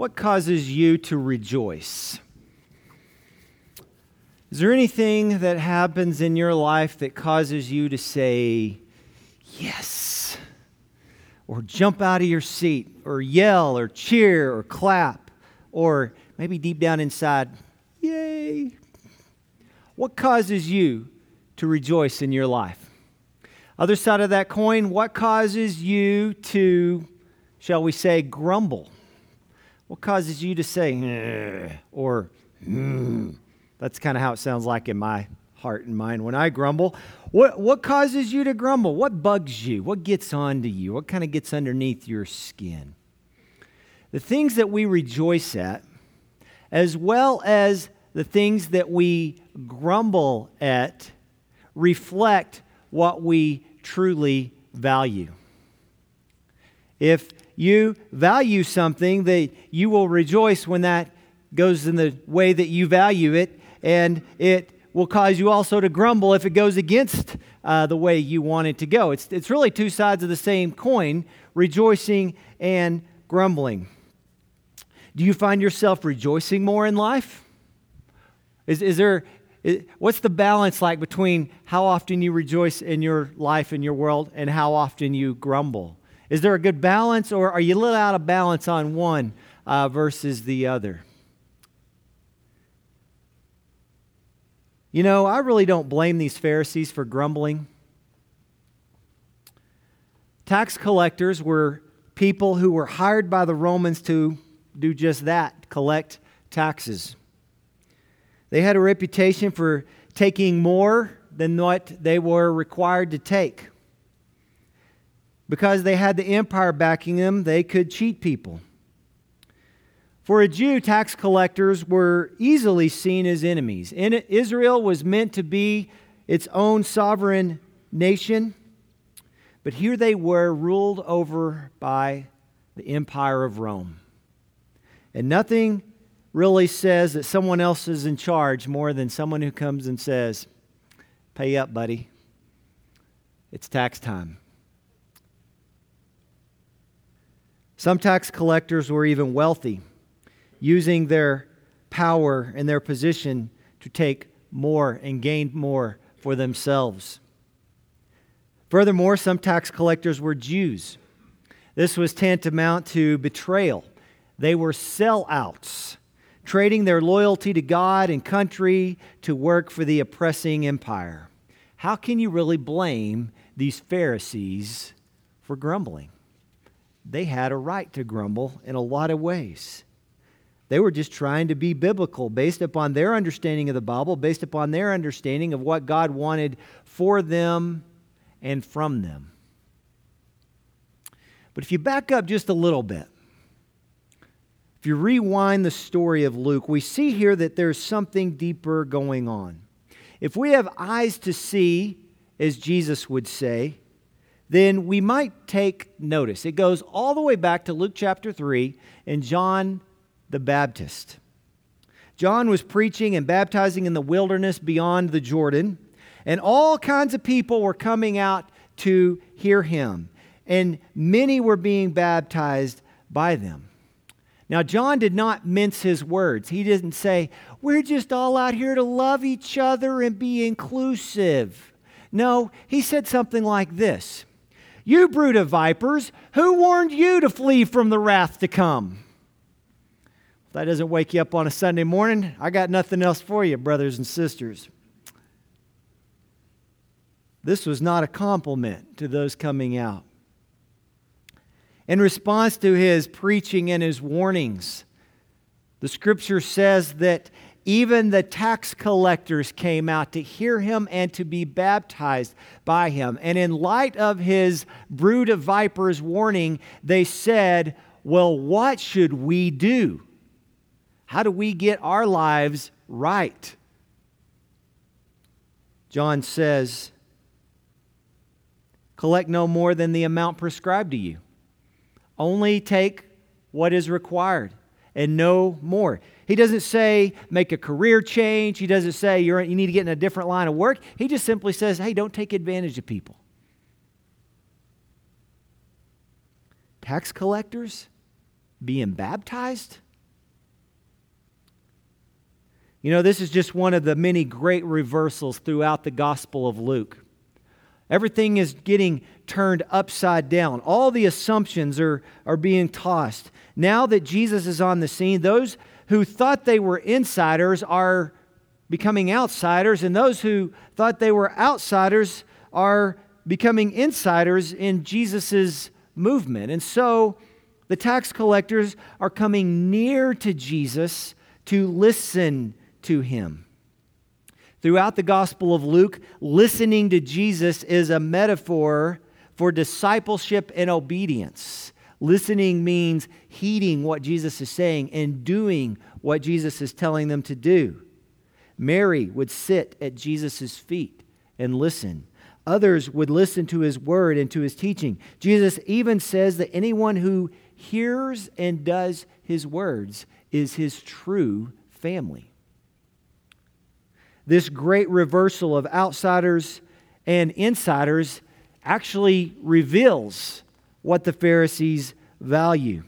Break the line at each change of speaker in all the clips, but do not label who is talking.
What causes you to rejoice? Is there anything that happens in your life that causes you to say, yes? Or jump out of your seat, or yell, or cheer, or clap, or maybe deep down inside, yay? What causes you to rejoice in your life? Other side of that coin, what causes you to, shall we say, grumble? What causes you to say, or, mm? That's kind of how it sounds like in my heart and mind when I grumble. What, what causes you to grumble? What bugs you? What gets onto you? What kind of gets underneath your skin? The things that we rejoice at, as well as the things that we grumble at, reflect what we truly value. If you value something, that you will rejoice when that goes in the way that you value it and it will cause you also to grumble if it goes against uh, the way you want it to go. It's, it's really two sides of the same coin rejoicing and grumbling. Do you find yourself rejoicing more in life? Is, is there, is, what's the balance like between how often you rejoice in your life, in your world, and how often you grumble? Is there a good balance, or are you a little out of balance on one uh, versus the other? You know, I really don't blame these Pharisees for grumbling. Tax collectors were people who were hired by the Romans to do just that collect taxes. They had a reputation for taking more than what they were required to take. Because they had the empire backing them, they could cheat people. For a Jew, tax collectors were easily seen as enemies. Israel was meant to be its own sovereign nation, but here they were ruled over by the empire of Rome. And nothing really says that someone else is in charge more than someone who comes and says, Pay up, buddy. It's tax time. Some tax collectors were even wealthy using their power and their position to take more and gain more for themselves. Furthermore, some tax collectors were Jews. This was tantamount to betrayal. They were sellouts, trading their loyalty to God and country to work for the oppressing empire. How can you really blame these Pharisees for grumbling? They had a right to grumble in a lot of ways. They were just trying to be biblical based upon their understanding of the Bible, based upon their understanding of what God wanted for them and from them. But if you back up just a little bit, if you rewind the story of Luke, we see here that there's something deeper going on. If we have eyes to see, as Jesus would say, then we might take notice. It goes all the way back to Luke chapter 3 and John the Baptist. John was preaching and baptizing in the wilderness beyond the Jordan, and all kinds of people were coming out to hear him, and many were being baptized by them. Now, John did not mince his words. He didn't say, We're just all out here to love each other and be inclusive. No, he said something like this You brood of vipers, who warned you to flee from the wrath to come? If that doesn't wake you up on a Sunday morning, I got nothing else for you, brothers and sisters. This was not a compliment to those coming out. In response to his preaching and his warnings, the scripture says that even the tax collectors came out to hear him and to be baptized by him. And in light of his brood of vipers warning, they said, Well, what should we do? How do we get our lives right? John says, collect no more than the amount prescribed to you. Only take what is required and no more. He doesn't say make a career change. He doesn't say you need to get in a different line of work. He just simply says, hey, don't take advantage of people. Tax collectors being baptized? You know, this is just one of the many great reversals throughout the Gospel of Luke. Everything is getting turned upside down. All the assumptions are, are being tossed. Now that Jesus is on the scene, those who thought they were insiders are becoming outsiders, and those who thought they were outsiders are becoming insiders in Jesus' movement. And so the tax collectors are coming near to Jesus to listen to him. Throughout the Gospel of Luke, listening to Jesus is a metaphor for discipleship and obedience. Listening means heeding what Jesus is saying and doing what Jesus is telling them to do. Mary would sit at Jesus' feet and listen. Others would listen to his word and to his teaching. Jesus even says that anyone who hears and does his words is his true family. This great reversal of outsiders and insiders actually reveals what the Pharisees value.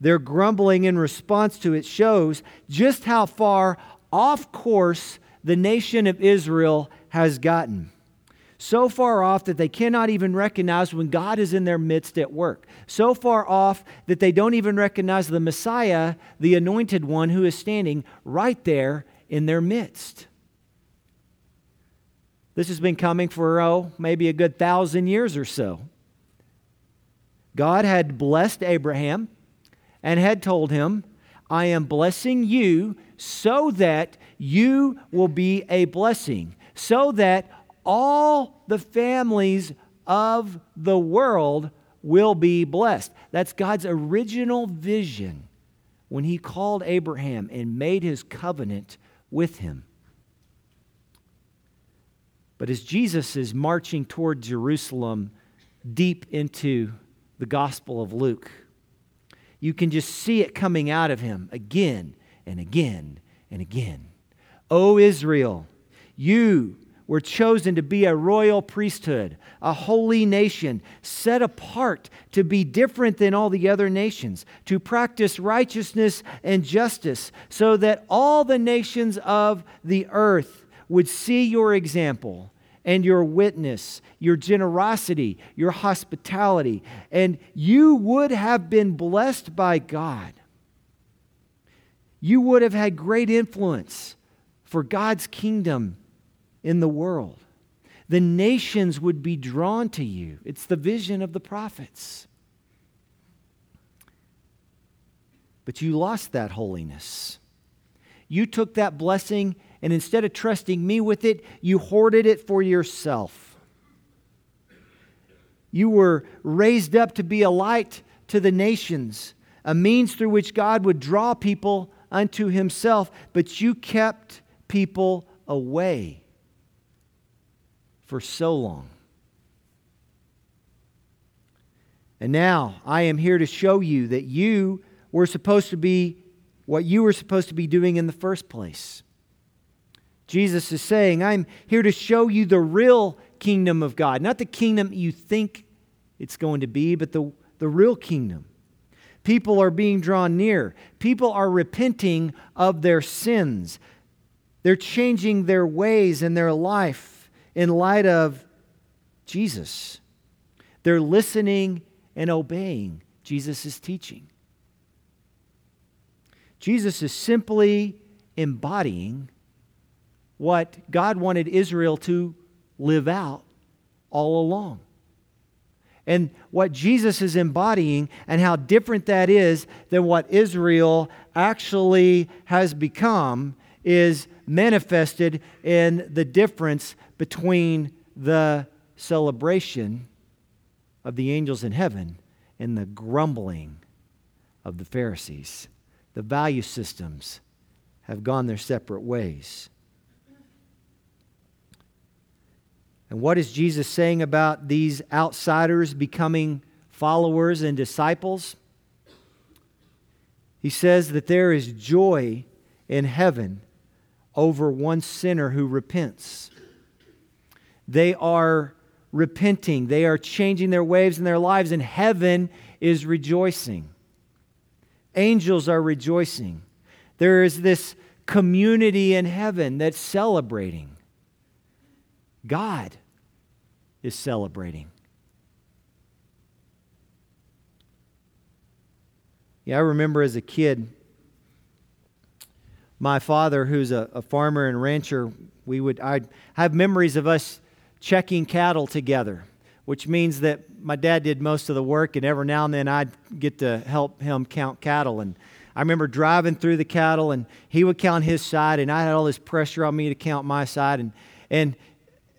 Their grumbling in response to it shows just how far off course the nation of Israel has gotten. So far off that they cannot even recognize when God is in their midst at work. So far off that they don't even recognize the Messiah, the anointed one, who is standing right there in their midst. This has been coming for, oh, maybe a good thousand years or so. God had blessed Abraham and had told him, I am blessing you so that you will be a blessing, so that all the families of the world will be blessed. That's God's original vision when he called Abraham and made his covenant with him. But as Jesus is marching toward Jerusalem deep into the Gospel of Luke, you can just see it coming out of him again and again and again. O Israel, you were chosen to be a royal priesthood, a holy nation, set apart to be different than all the other nations, to practice righteousness and justice, so that all the nations of the earth would see your example and your witness, your generosity, your hospitality, and you would have been blessed by God. You would have had great influence for God's kingdom in the world. The nations would be drawn to you. It's the vision of the prophets. But you lost that holiness. You took that blessing and instead of trusting me with it, you hoarded it for yourself. You were raised up to be a light to the nations, a means through which God would draw people unto himself, but you kept people away for so long. And now I am here to show you that you were supposed to be what you were supposed to be doing in the first place. Jesus is saying, I'm here to show you the real kingdom of God, not the kingdom you think it's going to be, but the, the real kingdom. People are being drawn near. People are repenting of their sins. They're changing their ways and their life in light of Jesus. They're listening and obeying Jesus' teaching. Jesus is simply embodying what God wanted Israel to live out all along. And what Jesus is embodying, and how different that is than what Israel actually has become, is manifested in the difference between the celebration of the angels in heaven and the grumbling of the Pharisees. The value systems have gone their separate ways. And what is Jesus saying about these outsiders becoming followers and disciples? He says that there is joy in heaven over one sinner who repents. They are repenting, they are changing their ways in their lives, and heaven is rejoicing. Angels are rejoicing. There is this community in heaven that's celebrating. God is celebrating. Yeah, I remember as a kid, my father, who's a, a farmer and rancher, we would I'd have memories of us checking cattle together, which means that my dad did most of the work, and every now and then I'd get to help him count cattle. And I remember driving through the cattle, and he would count his side, and I had all this pressure on me to count my side. And and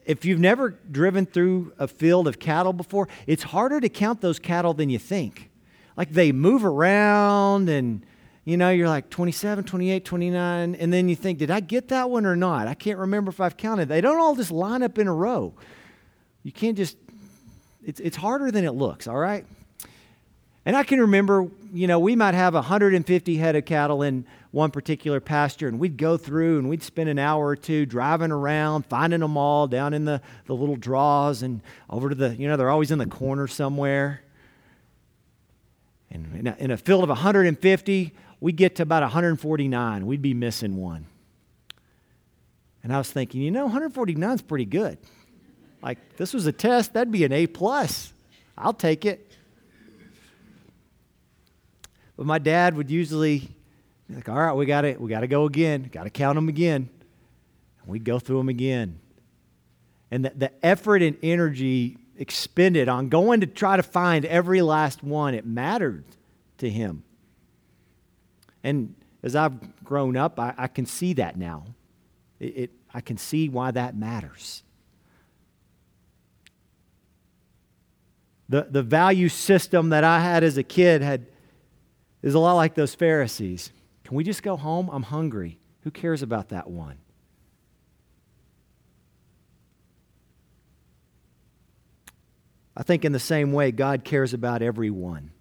if you've never driven through a field of cattle before, it's harder to count those cattle than you think. Like they move around and you know, you're like 27, 28, 29, and then you think, did I get that one or not? I can't remember if I've counted. They don't all just line up in a row. You can't just, it's, it's harder than it looks, all right? And I can remember, you know, we might have 150 head of cattle in one particular pasture, and we'd go through and we'd spend an hour or two driving around, finding them all down in the, the little draws and over to the, you know, they're always in the corner somewhere. And in a, in a field of 150, we'd get to about 149. We'd be missing one. And I was thinking, you know, 149 is pretty good. Like, this was a test, that'd be an A plus. I'll take it. But my dad would usually like, all right, we got to we got to go again. Got to count them again. And we'd go through them again. And the, the effort and energy expended on going to try to find every last one, it mattered to him. And as I've grown up, I, I can see that now. It, it, I can see why that matters. The, the value system that I had as a kid had, is a lot like those Pharisees. Can we just go home? I'm hungry. Who cares about that one? I think in the same way, God cares about everyone.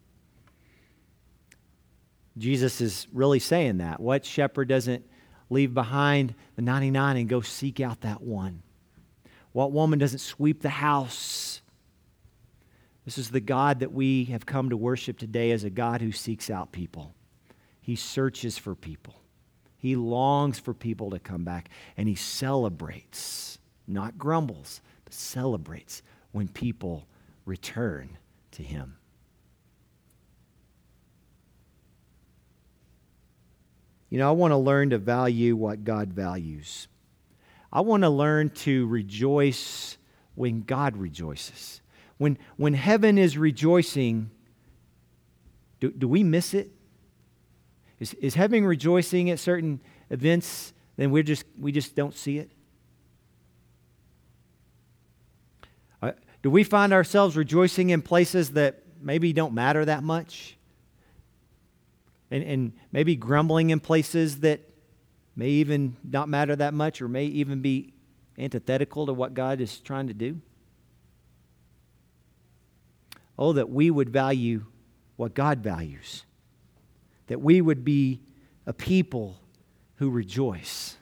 Jesus is really saying that. What shepherd doesn't leave behind the 99 and go seek out that one? What woman doesn't sweep the house? This is the God that we have come to worship today as a God who seeks out people. He searches for people. He longs for people to come back, and he celebrates, not grumbles, but celebrates when people return to him. You know, I want to learn to value what God values. I want to learn to rejoice when God rejoices. When, when heaven is rejoicing, do, do we miss it? Is, is rejoicing at certain events, then we're just, we just don't see it? Uh, do we find ourselves rejoicing in places that maybe don't matter that much? And, and maybe grumbling in places that may even not matter that much or may even be antithetical to what God is trying to do? Oh, that we would value what God values that we would be a people who rejoice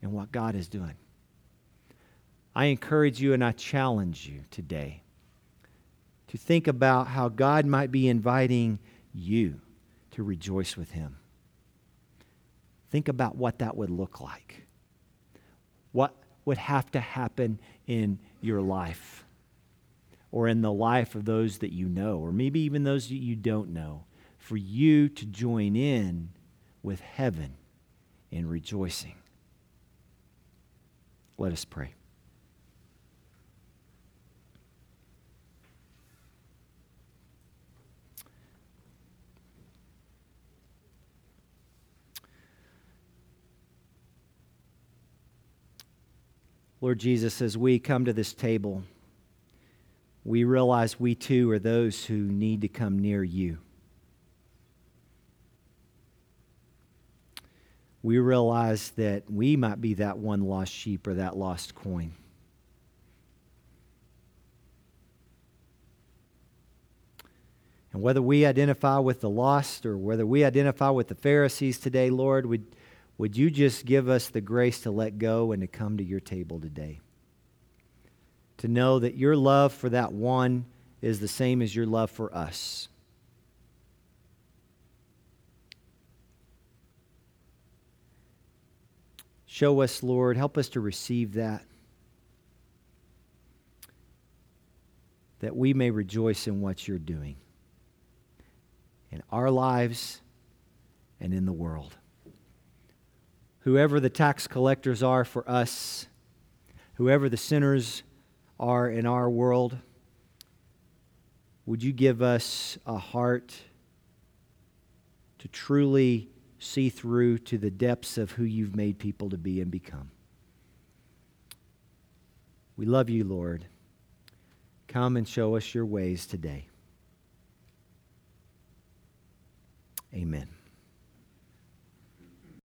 in what God is doing. I encourage you and I challenge you today to think about how God might be inviting you to rejoice with Him. Think about what that would look like. What would have to happen in your life or in the life of those that you know, or maybe even those that you don't know, for you to join in with heaven in rejoicing. Let us pray. Lord Jesus, as we come to this table, we realize we too are those who need to come near you. We realize that we might be that one lost sheep or that lost coin. And whether we identify with the lost or whether we identify with the Pharisees today, Lord, would, would you just give us the grace to let go and to come to your table today? To know that your love for that one is the same as your love for us. Show us, Lord. Help us to receive that. That we may rejoice in what you're doing in our lives and in the world. Whoever the tax collectors are for us, whoever the sinners are in our world, would you give us a heart to truly see through to the depths of who you've made people to be and become? We love you, Lord. Come and show us your ways today. Amen.